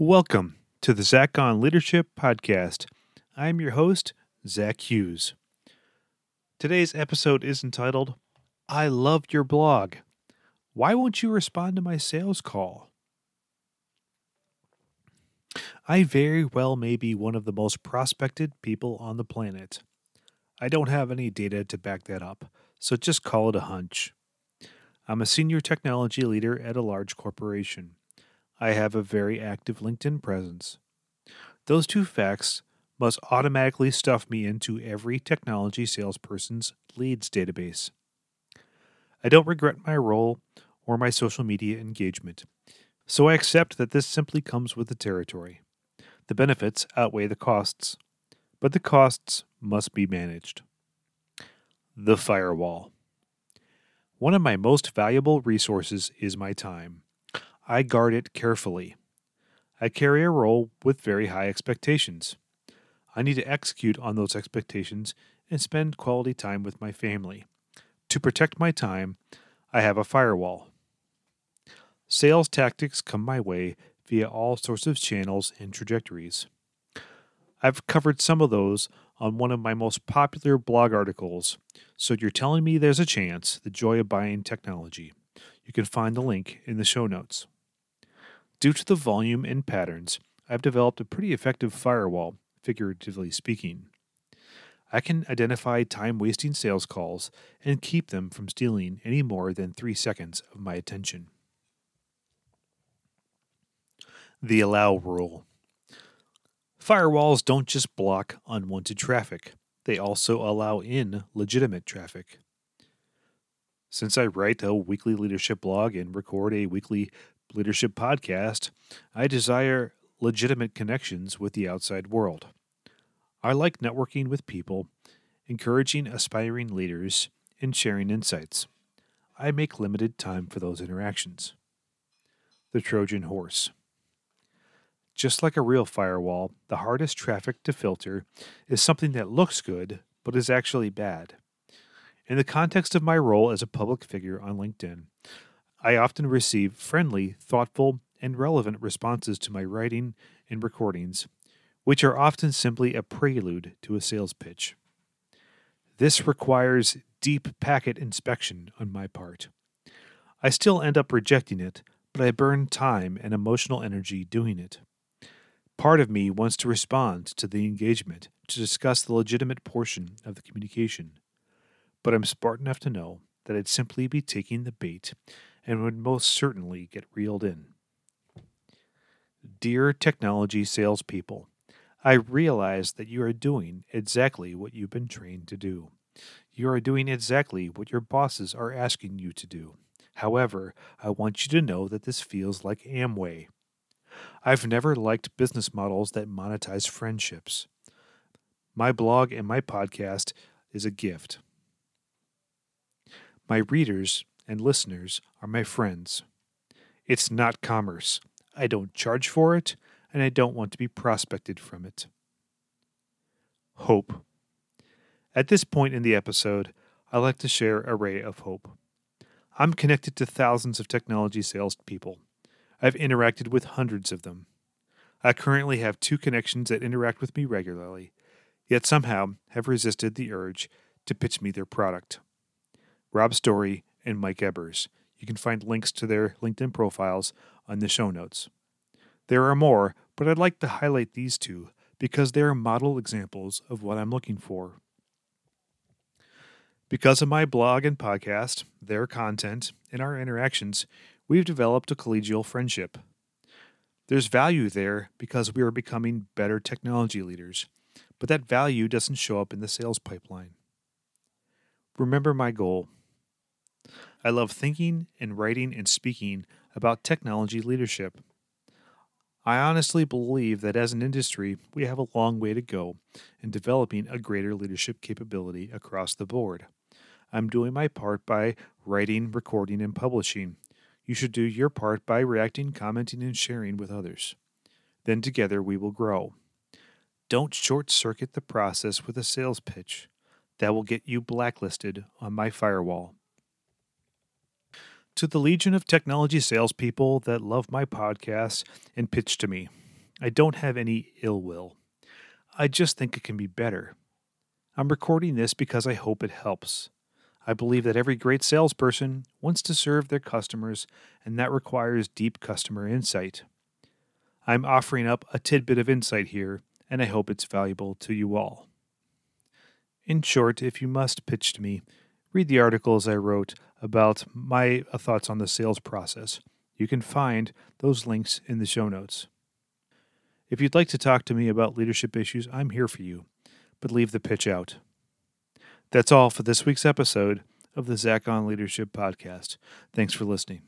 Welcome to the Zach on Leadership Podcast. I'm your host, Zach Hughes. Today's episode is entitled, I Loved Your Blog. Why won't you respond to my sales call? I very well may be one of the most prospected people on the planet. I don't have any data to back that up, so just call it a hunch. I'm a senior technology leader at a large corporation. I have a very active LinkedIn presence. Those two facts must automatically stuff me into every technology salesperson's leads database. I don't regret my role or my social media engagement, so I accept that this simply comes with the territory. The benefits outweigh the costs, but the costs must be managed. The firewall. One of my most valuable resources is my time. I guard it carefully. I carry a role with very high expectations. I need to execute on those expectations and spend quality time with my family. To protect my time, I have a firewall. Sales tactics come my way via all sorts of channels and trajectories. I've covered some of those on one of my most popular blog articles, so you're telling me there's a chance the joy of buying technology. You can find the link in the show notes. Due to the volume and patterns, I've developed a pretty effective firewall, figuratively speaking. I can identify time wasting sales calls and keep them from stealing any more than three seconds of my attention. The Allow Rule Firewalls don't just block unwanted traffic, they also allow in legitimate traffic. Since I write a weekly leadership blog and record a weekly Leadership Podcast, I desire legitimate connections with the outside world. I like networking with people, encouraging aspiring leaders, and sharing insights. I make limited time for those interactions. The Trojan Horse. Just like a real firewall, the hardest traffic to filter is something that looks good but is actually bad. In the context of my role as a public figure on LinkedIn, I often receive friendly, thoughtful, and relevant responses to my writing and recordings, which are often simply a prelude to a sales pitch. This requires deep packet inspection on my part. I still end up rejecting it, but I burn time and emotional energy doing it. Part of me wants to respond to the engagement to discuss the legitimate portion of the communication, but I'm smart enough to know that I'd simply be taking the bait and would most certainly get reeled in. Dear technology salespeople, I realize that you are doing exactly what you've been trained to do. You are doing exactly what your bosses are asking you to do. However, I want you to know that this feels like Amway. I've never liked business models that monetize friendships. My blog and my podcast is a gift. My readers and listeners are my friends. It's not commerce. I don't charge for it, and I don't want to be prospected from it. Hope. At this point in the episode, I like to share a ray of hope. I'm connected to thousands of technology salespeople. I've interacted with hundreds of them. I currently have two connections that interact with me regularly, yet somehow have resisted the urge to pitch me their product. Rob Story and Mike Ebers. You can find links to their LinkedIn profiles on the show notes. There are more, but I'd like to highlight these two because they are model examples of what I'm looking for. Because of my blog and podcast, their content, and our interactions, we've developed a collegial friendship. There's value there because we are becoming better technology leaders, but that value doesn't show up in the sales pipeline. Remember my goal I love thinking and writing and speaking about technology leadership. I honestly believe that as an industry, we have a long way to go in developing a greater leadership capability across the board. I'm doing my part by writing, recording, and publishing. You should do your part by reacting, commenting, and sharing with others. Then together we will grow. Don't short circuit the process with a sales pitch. That will get you blacklisted on my firewall. To the legion of technology salespeople that love my podcast and pitch to me, I don't have any ill will. I just think it can be better. I'm recording this because I hope it helps. I believe that every great salesperson wants to serve their customers, and that requires deep customer insight. I'm offering up a tidbit of insight here, and I hope it's valuable to you all. In short, if you must pitch to me, read the articles I wrote about my uh, thoughts on the sales process. You can find those links in the show notes. If you'd like to talk to me about leadership issues, I'm here for you, but leave the pitch out. That's all for this week's episode of the Zach on Leadership podcast. Thanks for listening.